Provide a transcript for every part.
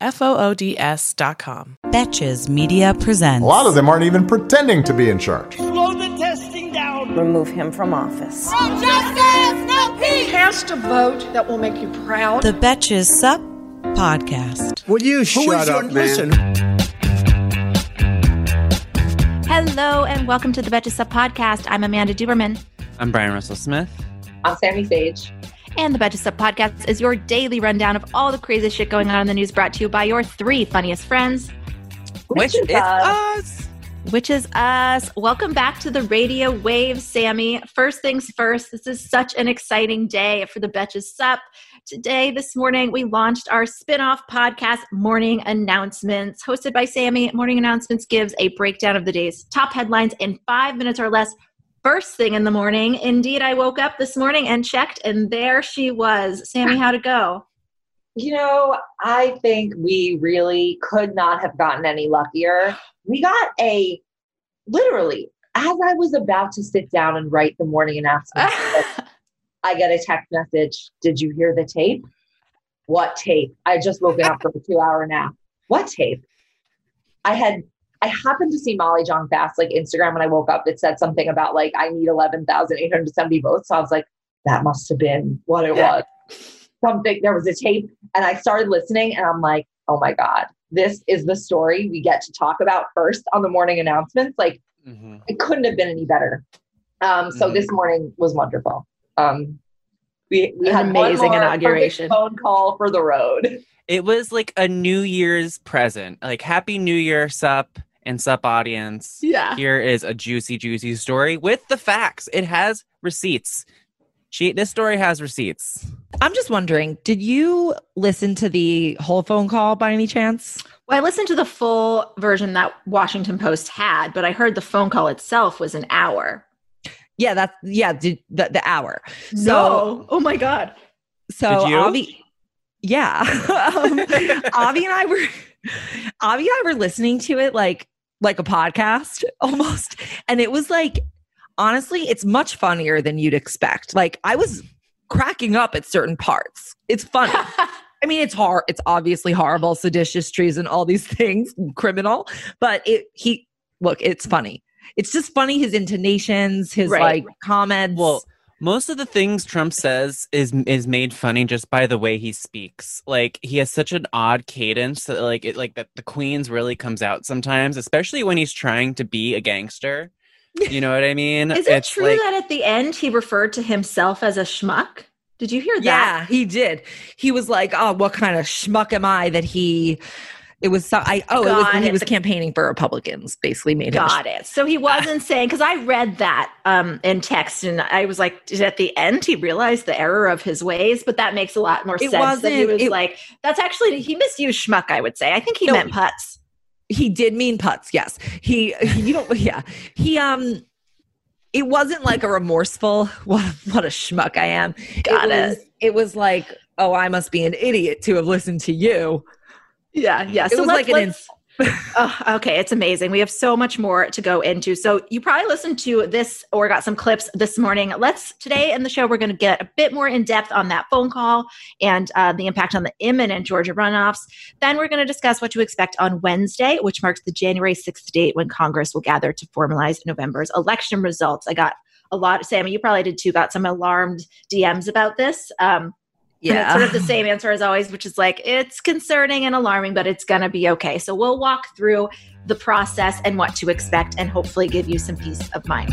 F O O D S dot com. Betches Media presents. A lot of them aren't even pretending to be in charge. Slow the testing down. remove him from office. No justice, no peace. Cast a vote that will make you proud. The Betches Sup Podcast. Will you shut up, man? Listen. Hello and welcome to the Betches Sup podcast. I'm Amanda Duberman. I'm Bryan Russell Smith. I'm Sami Sage. And the Betches Sup podcast is your daily rundown of all the crazy shit going on in the news brought to you by your three funniest friends, Which, is us. which is us. Welcome back to the radio wave, Sami. First things first, this is such an exciting day for the Betches Sup. Today, this morning, we launched our spin off podcast, Morning Announcements. Hosted by Sami, Morning Announcements gives a breakdown of the day's top headlines in five minutes or less. First thing in the morning. Indeed, I woke up this morning and checked, and there she was. Sami, how'd it go? You know, I think we really could not have gotten any luckier. We got a literally, as I was about to sit down and write the morning announcement, I get a text message. Did you hear the tape? What tape? I just woken up from a two hour nap. What tape? I had I happened to see Molly Jong-Fast like Instagram when I woke up. It said something about like I need eleven thousand eight hundred seventy votes. So I was like, that must have been what it was. Something there was a tape, and I started listening, and I'm like, oh my god, this is the story we get to talk about first on the morning announcements. Like Mhm. it couldn't have been any better. Um, so Mhm. this morning was wonderful. Um, we we An had amazing inauguration. phone call for the road. It was like a New Year's present. Like Happy New Year, sup and sup audience. Yeah. Here is a juicy, juicy story with the facts. It has receipts. She this story has receipts. I'm just wondering, did you listen to the whole phone call by any chance? Well, I listened to the full version that Washington Post had, but I heard the phone call itself was an hour. Yeah, that's yeah, did, the the hour. So no. Oh my God. so Did you? Avi, yeah, um, Avi and I were Avi and I were listening to it like like a podcast almost, and it was like honestly, it's much funnier than you'd expect. Like I was cracking up at certain parts. It's funny. I mean, it's hard. It's obviously horrible, seditious, treason, all these things, criminal. But it he look, it's funny. It's just funny his intonations, his Right. like comments. Well, most of the things Trump says is is made funny just by the way he speaks. Like he has such an odd cadence that like it like that the Queens really comes out sometimes, especially when he's trying to be a gangster. You know what I mean? Is it It's true like- that at the end he referred to himself as a schmuck? Did you hear that? yeah, he did. He was like, "Oh, what kind of schmuck am I?" That he. It was so. I oh, it was when he was campaigning for Republicans. Basically, made. Got it. So he wasn't saying because I read that um, in text and I was like, at the end he realized the error of his ways? But that makes a lot more It sense. That he wasn't- it- like, that's actually he misused schmuck. I would say. I think he No, meant putz. he did mean putz yes he you don't yeah he um it wasn't like a remorseful what what a schmuck i am Got it was, it was like oh i must be an idiot to have listened to you Yeah, yeah. it So was like an ins- Oh, okay, it's amazing. We have so much more to go into. So you probably listened to this or got some clips this morning. Let's today in the show we're going to get a bit more in depth on that phone call and uh, the impact on the imminent Georgia runoffs. Then we're going to discuss what to expect on Wednesday, which marks the January sixth date when Congress will gather to formalize November's election results. I got a lot. Sami, you probably did too. Got some alarmed DMs about this. Um, And it's Yeah. sort of the same answer as always, which is like, it's concerning and alarming, but it's going to be okay. So we'll walk through the process and what to expect and hopefully give you some peace of mind.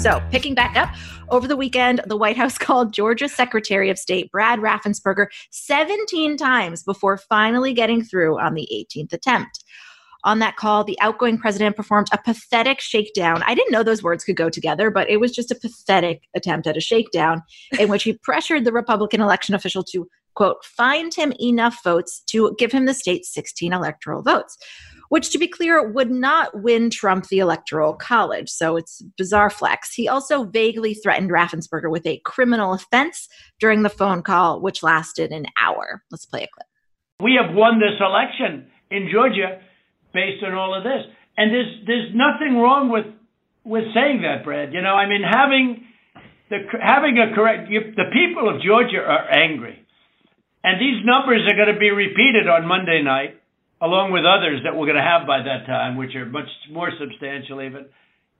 So, picking back up, over the weekend, the White House called Georgia's Secretary of State, Brad Raffensperger, 17 times before finally getting through on the 18th attempt. On that call, the outgoing president performed a pathetic shakedown. I didn't know those words could go together, but it was just a pathetic attempt at a shakedown in which he pressured the Republican election official to, quote, find him enough votes to give him the state's 16 electoral votes which to be clear would not win Trump the Electoral College. So it's bizarre flex. He also vaguely threatened Raffensperger with a criminal offense during the phone call, which lasted an hour. Let's play a clip. We have won this election in Georgia based on all of this. And there's there's nothing wrong with with saying that, Brad. You know, I mean having the having a correct you, the people of Georgia are angry. And these numbers are going to be repeated on Monday night along with others that we're going to have by that time, which are much more substantial even.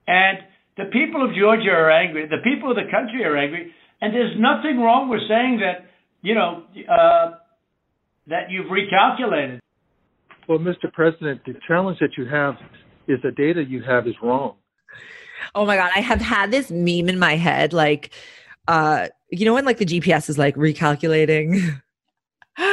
And the people of Georgia are angry. The people of the country are angry. And there's nothing wrong with saying that, you know, uh, that you've recalculated. Well, Mr. President, the challenge that you have is the data you have is wrong. Oh my god, I have had this meme in my head, like, uh, you know when like the GPS is like recalculating.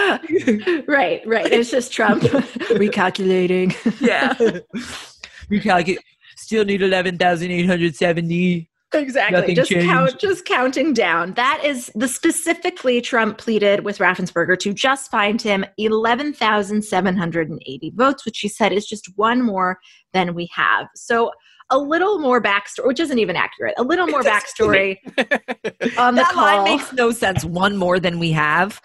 right, right. It's just Trump recalculating. yeah. Recalculate. Still need 11,870. Exactly. Nothing just changed. count just counting down. That is the specifically Trump pleaded with Raffensperger to just find him 11,780 votes, which he said is just one more than we have. So a little more backstory, which isn't even accurate. A little more backstory on the that call. line makes no sense. One more than we have.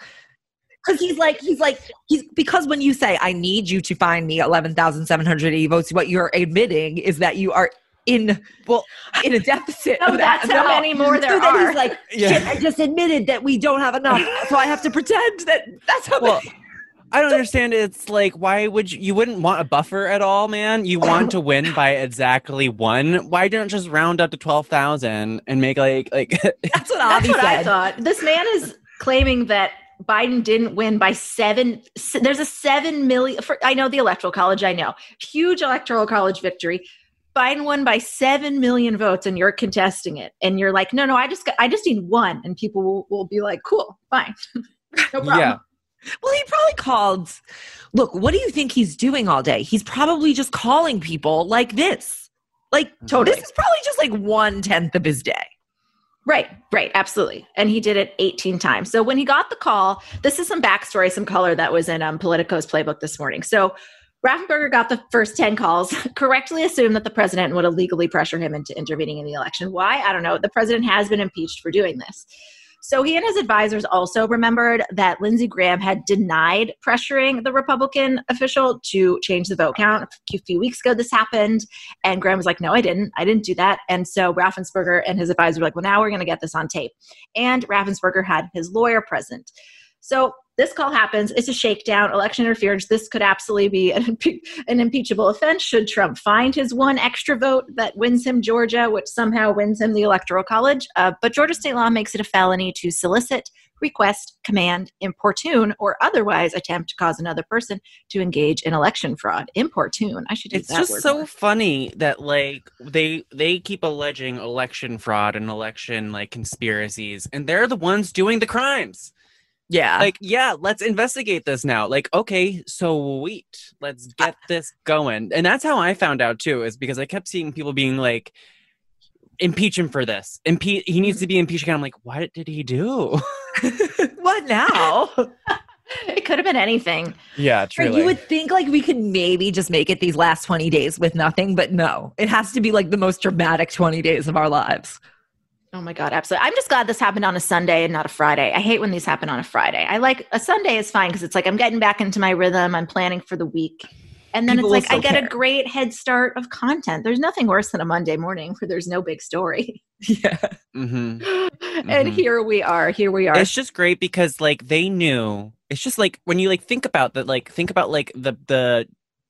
Because he's like, he's like, he's because when you say, I need you to find me 11,780 votes, what you're admitting is that you are in, well, in a deficit. No, of that that's how many more there so then are. he's like, Yeah. shit, I just admitted that we don't have enough. so I have to pretend that that's how Well, I don't understand. It's like, why would you, you wouldn't want a buffer at all, man? You want to win by exactly one. Why don't just round up to twelve thousand and make like like? that's what That's what. I thought. This man is claiming that Biden didn't win by seven. There's a seven million. For, I know the electoral college. I know huge electoral college victory. Biden won by seven million votes, and you're contesting it, and you're like, no, no, I just got, I just need one, and people will, will be like, cool, fine, no problem. Yeah. Well, he probably called. Look, what do you think he's doing all day? He's probably just calling people like this. Like, Totally. this is probably just like one tenth of his day. Right, right, absolutely. And he did it 18 times. So when he got the call, this is some backstory, some color that was in um, Politico's playbook this morning. So Raffensperger got the first 10 calls, correctly assumed that the president would illegally pressure him into intervening in the election. Why? I don't know. The president has been impeached for doing this. So he and his advisors also remembered that Lindsey Graham had denied pressuring the Republican official to change the vote count. A few weeks ago, this happened, and Graham was like, "No, I didn't. I didn't do that." And so Raffensperger and his advisor were like, "Well, now we're going to get this on tape." And Raffensperger had his lawyer present. So this call happens. It's a shakedown, election interference. This could absolutely be an, impe- an impeachable offense should Trump find his one extra vote that wins him Georgia, which somehow wins him the Electoral College. Uh, but Georgia state law makes it a felony to solicit, request, command, importune, or otherwise attempt to cause another person to engage in election fraud. Importune. I should It's just so more. funny that like they they keep alleging election fraud and election like conspiracies, and they're the ones doing the crimes. Yeah. Like, yeah, let's investigate this now. Like, okay, sweet, let's get this going. And that's how I found out too, is because I kept seeing people being like, impeach him for this. Impe- he needs to be impeached. And I'm like, what did he do? what now? it could have been anything. yeah, Right, truly. you would think like we could maybe just make it these last 20 days with nothing, but no, it has to be like the most dramatic 20 days of our lives. Oh my God, absolutely. I'm just glad this happened on a Sunday and not a Friday. I hate when these happen on a Friday. I like a Sunday is fine because it's like I'm getting back into my rhythm. I'm planning for the week. And then People it's like I get care. a great head start of content. There's nothing worse than a Monday morning where there's no big story. Yeah. hmm and Mhm. here we are. Here we are. It's just great because like they knew. It's just like when you like think about that, like think about like the the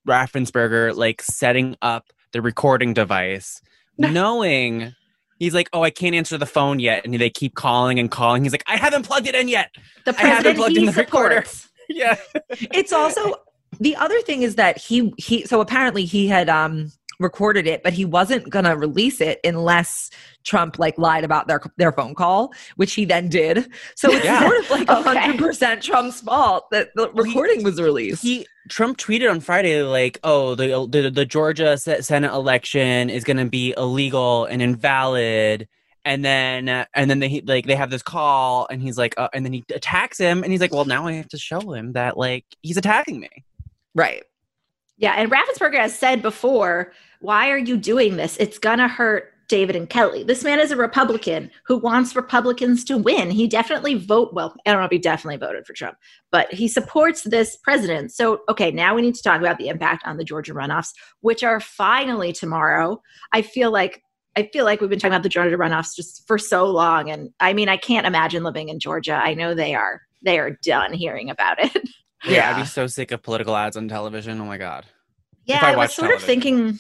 Raffensperger like setting up the recording device, knowing he's like, oh, I can't answer the phone yet, and they keep calling and calling. He's like, I haven't plugged it in yet. the I haven't president plugged he in the recorder. Yeah. It's also the other thing is that he he so apparently he had um recorded it, but he wasn't gonna release it unless Trump like lied about their their phone call, which he then did. So it's Yeah. sort of like a Okay. hundred percent Trump's fault that the recording was released. He Trump tweeted on Friday like, "Oh, the the, the Georgia Senate election is going to be illegal and invalid." And then uh, and then they like they have this call and he's like uh, and then he attacks him and he's like, "Well, now I have to show him that like he's attacking me." right. Yeah, and Raffensperger has said before, why are you doing this? It's gonna hurt David and Kelly. This man is a Republican who wants Republicans to win. He definitely vote well, I don't know if he definitely voted for Trump, but he supports this president. So okay, now we need to talk about the impact on the Georgia runoffs, which are finally tomorrow. I feel like I feel like we've been talking about the Georgia runoffs just for so long. And I mean, I can't imagine living in Georgia. I know they are they are done hearing about it. Yeah, I'd be so sick of political ads on television. Oh my god. Yeah, I I, was watch sort of thinking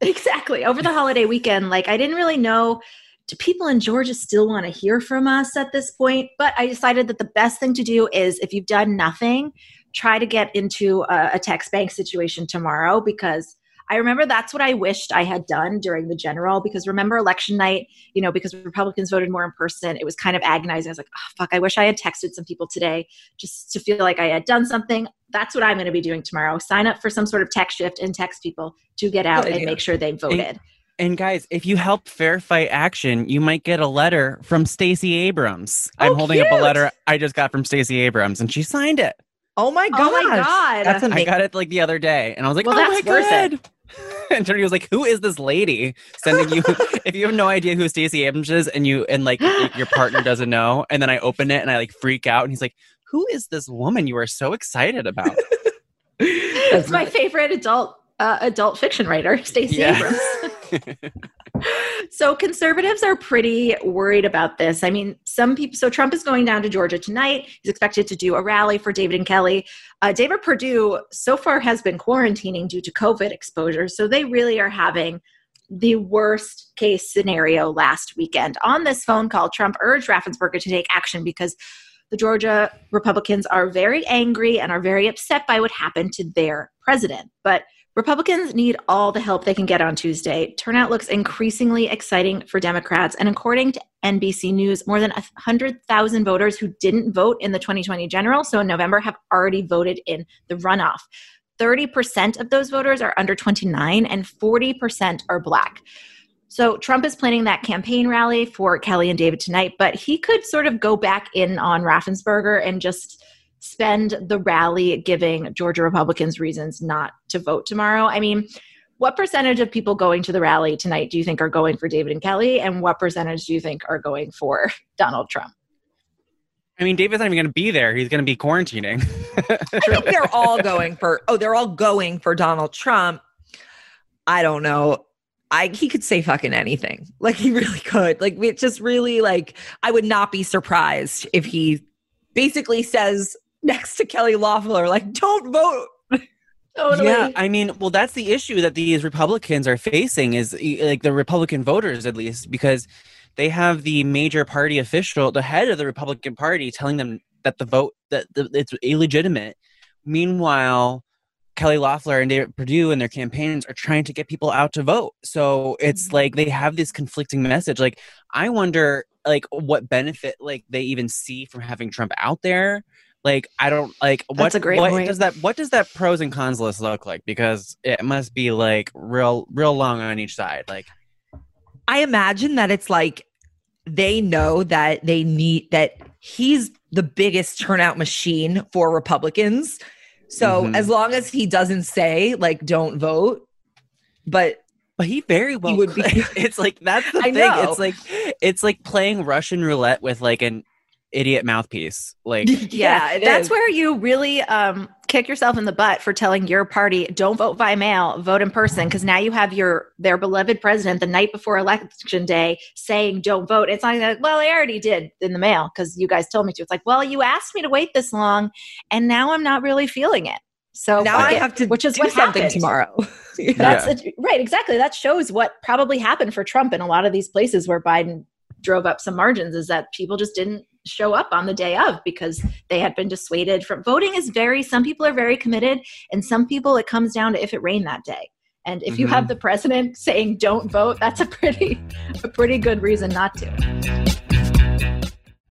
exactly over the holiday weekend. Like, I didn't really know do people in Georgia still want to hear from us at this point? But I decided that the best thing to do is if you've done nothing, try to get into a, a text bank situation tomorrow because I remember that's what I wished I had done during the general. Because remember election night, you know, because Republicans voted more in person, it was kind of agonizing. I was like, oh, fuck, I wish I had texted some people today just to feel like I had done something. That's what I'm going to be doing tomorrow. Sign up for some sort of text shift and text people to get out and make sure they voted. And guys, if you help Fair Fight Action, you might get a letter from Stacey Abrams. I'm Oh, holding up a letter I just got from Stacey Abrams, and she signed it. Oh my gosh. Oh my God. That's I got it like the other day, and I was like, Well, "Oh that's my worth it. god!" And Tony was like, "Who is this lady sending you?" if you have no idea who Stacey Abrams is, and you and like your partner doesn't know, and then I open it and I like freak out, and he's like, "Who is this woman you are so excited about?" It's my favorite adult uh, adult fiction writer, Stacey Yeah. Abrams. so conservatives are pretty worried about this. I mean, some people. So Trump is going down to Georgia tonight. He's expected to do a rally for David and Kelly. Uh, David Perdue so far has been quarantining due to COVID exposure. So they really are having the worst case scenario last weekend. On this phone call, Trump urged Raffensperger to take action because The Georgia Republicans are very angry and are very upset by what happened to their president. But Republicans need all the help they can get on Tuesday. Turnout looks increasingly exciting for Democrats. And according to NBC News, more than 100,000 voters who didn't vote in the 2020 general, so in November, have already voted in the runoff. 30% of those voters are under 29 and 40% are black. So Trump is planning that campaign rally for Kelly and David tonight, but he could sort of go back in on Raffensperger and just spend the rally giving Georgia Republicans reasons not to vote tomorrow. I mean, what percentage of people going to the rally tonight do you think are going for David and Kelly? And what percentage do you think are going for Donald Trump? I mean, David's not even going to be there. He's going to be quarantining. I think they're all going for, oh, they're all going for Donald Trump. I don't know. I, he could say fucking anything. Like he really could. Like it just really like I would not be surprised if he basically says next to Kelly Loeffler, like, don't vote. Totally. Yeah, I mean, well, that's the issue that these Republicans are facing is like the Republican voters, at least, because they have the major party official, the head of the Republican Party, telling them that the vote that the, it's illegitimate. Meanwhile, Kelly Loeffler and David Perdue and their campaigns are trying to get people out to vote. So it's mm-hmm. like they have this conflicting message. Like, I wonder, like, what benefit like they even see from having Trump out there like I don't like what, That's a great what point. does that what does that pros and cons list look like? Because it must be like real real long on each side. Like I imagine that it's like they know that they need that he's the biggest turnout machine for Republicans. So mm-hmm. as long as he doesn't say like don't vote, but but he very well he would could. be. It's like that's the I thing. Know. It's like it's like playing Russian roulette with like an idiot mouthpiece. Like, yeah, that's is. where you really um, kick yourself in the butt for telling your party don't vote by mail, vote in person, because now you have your their beloved president the night before election day saying don't vote. It's not like, well, I already did in the mail because you guys told me to. It's like, well, you asked me to wait this long, and now I'm not really feeling it. So now I have to, which is what something happened. tomorrow. yeah. That's a, right, exactly. That shows what probably happened for Trump in a lot of these places where Biden drove up some margins is that people just didn't show up on the day of because they had been dissuaded from voting is very some people are very committed and some people it comes down to if it rained that day and if mm-hmm. you have mm-hmm. the president saying don't vote that's a pretty a pretty good reason not to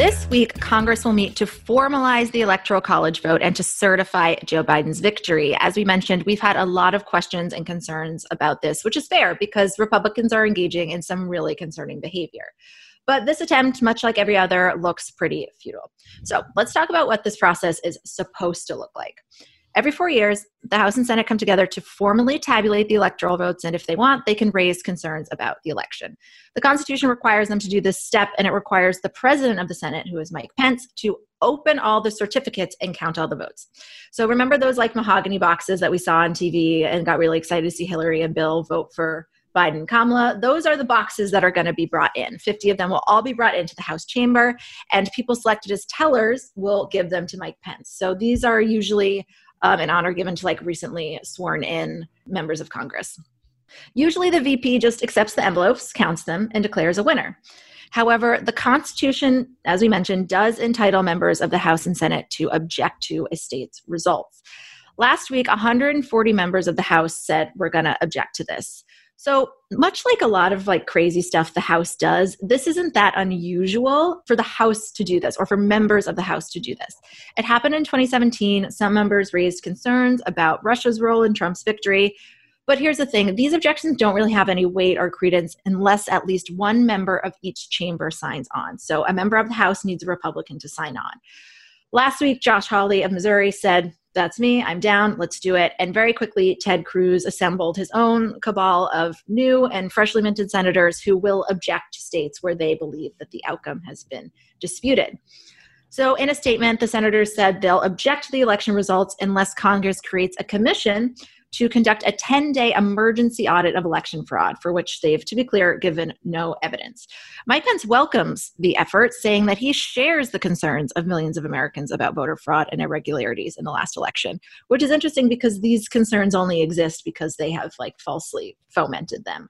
This week, Congress will meet to formalize the Electoral College vote and to certify Joe Biden's victory. As we mentioned, we've had a lot of questions and concerns about this, which is fair because Republicans are engaging in some really concerning behavior. But this attempt, much like every other, looks pretty futile. So let's talk about what this process is supposed to look like. Every four years, the House and Senate come together to formally tabulate the electoral votes, and if they want, they can raise concerns about the election. The Constitution requires them to do this step, and it requires the President of the Senate, who is Mike Pence, to open all the certificates and count all the votes. So remember those like mahogany boxes that we saw on TV and got really excited to see Hillary and Bill vote for Biden Kamala, those are the boxes that are going to be brought in. 50 of them will all be brought into the House chamber, and people selected as tellers will give them to Mike Pence. So these are usually um, an honor given to like recently sworn in members of Congress. Usually the VP just accepts the envelopes, counts them, and declares a winner. However, the Constitution, as we mentioned, does entitle members of the House and Senate to object to a state's results. Last week, 140 members of the House said we're going to object to this. So, much like a lot of like crazy stuff the House does, this isn't that unusual for the House to do this or for members of the House to do this. It happened in 2017. Some members raised concerns about Russia's role in Trump's victory. But here's the thing these objections don't really have any weight or credence unless at least one member of each chamber signs on. So, a member of the House needs a Republican to sign on. Last week, Josh Hawley of Missouri said, that's me. I'm down. Let's do it. And very quickly, Ted Cruz assembled his own cabal of new and freshly minted senators who will object to states where they believe that the outcome has been disputed. So, in a statement, the senators said they'll object to the election results unless Congress creates a commission to conduct a 10 day emergency audit of election fraud, for which they've, to be clear, given no evidence. Mike Pence welcomes the effort, saying that he shares the concerns of millions of Americans about voter fraud and irregularities in the last election, which is interesting because these concerns only exist because they have like falsely fomented them.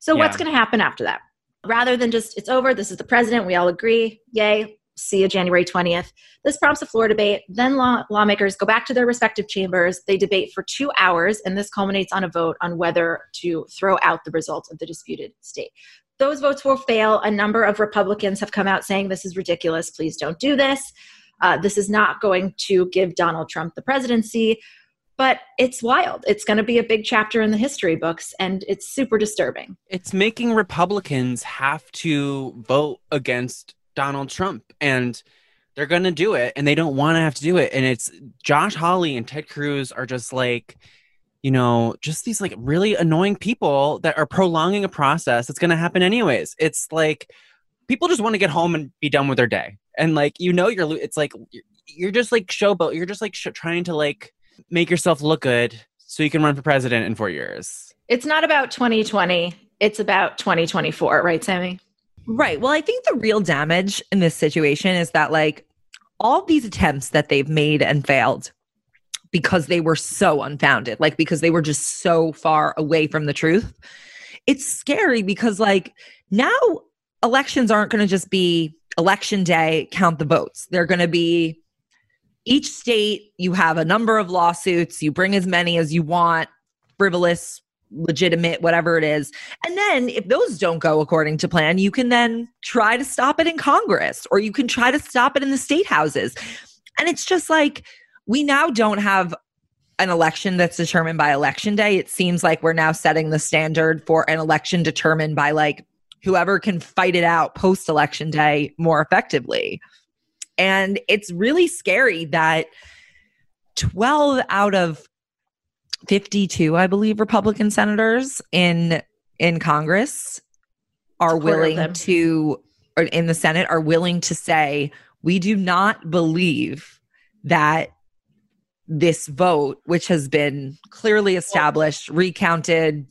So, yeah. what's going to happen after that? Rather than just, it's over, this is the president, we all agree, yay, see you January 20th. This prompts a floor debate. Then law- lawmakers go back to their respective chambers. They debate for two hours, and this culminates on a vote on whether to throw out the results of the disputed state. Those votes will fail. A number of Republicans have come out saying this is ridiculous. Please don't do this. Uh, this is not going to give Donald Trump the presidency. But it's wild. It's going to be a big chapter in the history books, and it's super disturbing. It's making Republicans have to vote against Donald Trump and they're going to do it and they don't want to have to do it and it's Josh Hawley and Ted Cruz are just like you know just these like really annoying people that are prolonging a process that's going to happen anyways. It's like people just want to get home and be done with their day. And like you know you're it's like you're just like showboat you're just like sh- trying to like make yourself look good so you can run for president in 4 years. It's not about 2020 it's about 2024 right Sami Right. Well, I think the real damage in this situation is that, like, all these attempts that they've made and failed because they were so unfounded, like, because they were just so far away from the truth. It's scary because, like, now elections aren't going to just be election day, count the votes. They're going to be each state, you have a number of lawsuits, you bring as many as you want, frivolous, legitimate, whatever it is. And then if those don't go according to plan, you can then try to stop it in Congress or you can try to stop it in the state houses. And it's just like we now don't have an election that's determined by election day. It seems like we're now setting the standard for an election determined by like whoever can fight it out post election day more effectively. And it's really scary that 12 out of 52, I believe, Republican senators in in Congress are willing to or in the Senate are willing to say we do not believe that this vote, which has been clearly established, recounted,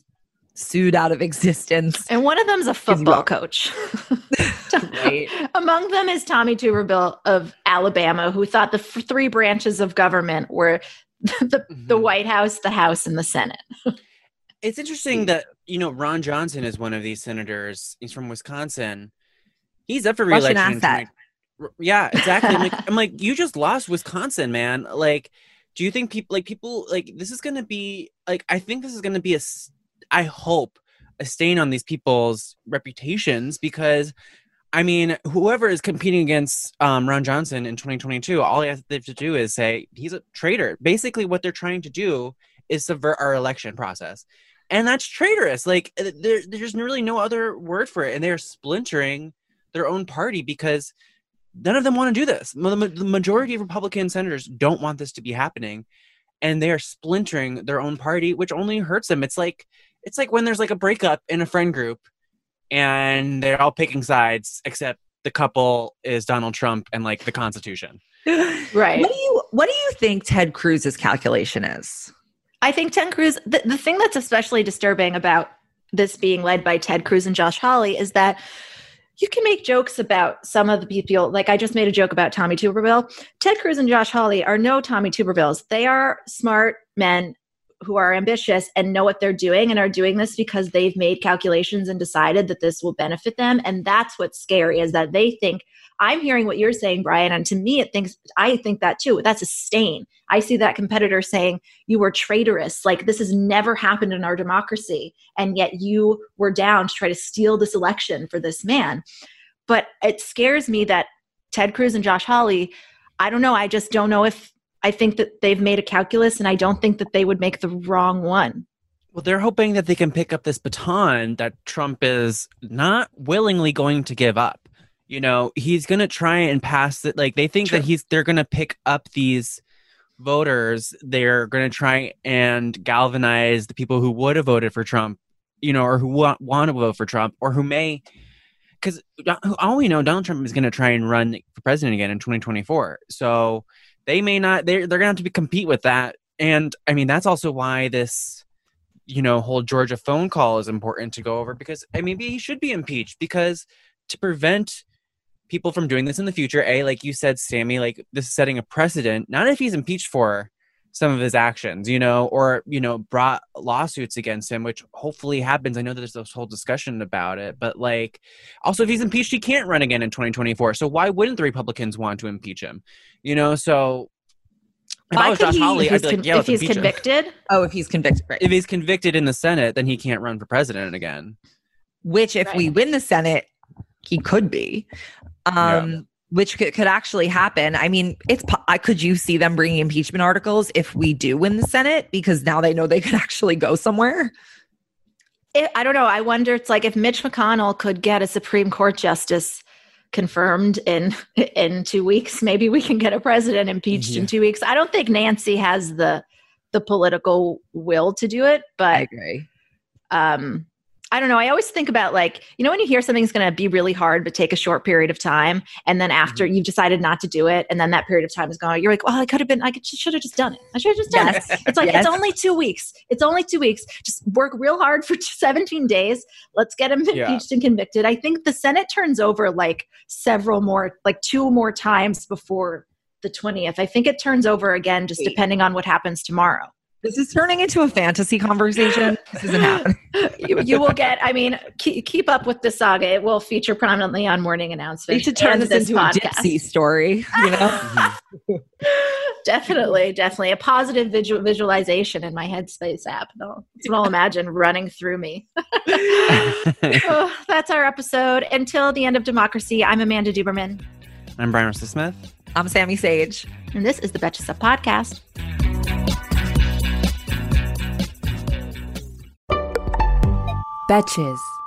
sued out of existence. And one of them's a football coach. right. Among them is Tommy Tuberville of Alabama, who thought the f- three branches of government were the mm-hmm. the White House, the House, and the Senate. it's interesting that you know Ron Johnson is one of these senators. He's from Wisconsin. He's up for reelection. yeah, exactly. I'm like, I'm like, you just lost Wisconsin, man. Like, do you think people like people like this is gonna be like? I think this is gonna be a. I hope a stain on these people's reputations because I mean, whoever is competing against um, Ron Johnson in 2022, all they have to do is say he's a traitor. Basically, what they're trying to do is subvert our election process, and that's traitorous. Like uh, there, there's really no other word for it, and they're splintering their own party because none of them want to do this. The majority of Republican senators don't want this to be happening, and they are splintering their own party, which only hurts them. It's like it's like when there's like a breakup in a friend group and they're all picking sides except the couple is Donald Trump and like the Constitution. right. What do you what do you think Ted Cruz's calculation is? I think Ted Cruz the, the thing that's especially disturbing about this being led by Ted Cruz and Josh Hawley is that you can make jokes about some of the people. Like I just made a joke about Tommy Tuberville. Ted Cruz and Josh Hawley are no Tommy Tubervilles. They are smart men who are ambitious and know what they're doing and are doing this because they've made calculations and decided that this will benefit them. And that's what's scary is that they think i'm hearing what you're saying bryan. And to me it thinks i think that too. That's a stain. I see that competitor saying you were traitorous. Like this has never happened in our democracy. And yet you were down to try to steal this election for this man. But it scares me that ted cruz and josh hawley i don't know. I just don't know if I think that they've made a calculus, and I don't think that they would make the wrong one. Well, they're hoping that they can pick up this baton that Trump is not willingly going to give up. You know, he's going to try and pass it. Like they think True. that he's they're going to pick up these voters. They're going to try and galvanize the people who would have voted for Trump, you know, or who want, want to vote for Trump, or who may. Because uh, all we know, Donald Trump is going to try and run for president again in 2024. So they may not they're, they're gonna have to be, compete with that. And i mean that's also why this you know whole georgia phone call is important to go over because i mean maybe he should be impeached because to prevent people from doing this in the future a like you said sami like this is setting a precedent not if he's impeached for some of his actions, you know, or, you know, brought lawsuits against him, which hopefully happens. I know there's this whole discussion about it, but like, also, if he's impeached, he can't run again in 2024. So why wouldn't the Republicans want to impeach him? You know, so if why I was Josh he, Hawley, I'd be like, yeah, if he's convicted. Him. Oh, if he's convicted, right. If he's convicted in the Senate, then he can't run for president again. Which, if right. we win the Senate, he could be. Um, yeah which could, could actually happen. I mean, it's I could you see them bringing impeachment articles if we do win the Senate because now they know they could actually go somewhere. It, I don't know. I wonder. It's like if Mitch McConnell could get a Supreme Court justice confirmed in in two weeks, maybe we can get a president impeached yeah. in two weeks. I don't think Nancy has the the political will to do it, but I agree. Um, I don't know. I always think about like, you know, when you hear something's going to be really hard, but take a short period of time. And then after mm-hmm. you've decided not to do it, and then that period of time is gone, you're like, well, I could have been, I should have just done it. I should have just done yes. it. It's like, yes. it's only two weeks. It's only two weeks. Just work real hard for 17 days. Let's get him yeah. impeached and convicted. I think the Senate turns over like several more, like two more times before the 20th. I think it turns over again, just depending on what happens tomorrow. This is turning into a fantasy conversation. This isn't happening. you, you, will get, I mean, keep, keep, up with the saga. It will feature prominently on morning announcements. We should turn this, this, into podcast. a Dipsea story, you know? definitely, definitely. A positive visual, visualization in my Headspace app. No, that's what I'll imagine running through me. oh, that's our episode. Until the end of democracy, I'm Amanda Duberman. I'm Bryan Russell Smith. I'm Sami Sage. And this is the Betches Sup Podcast. Betches.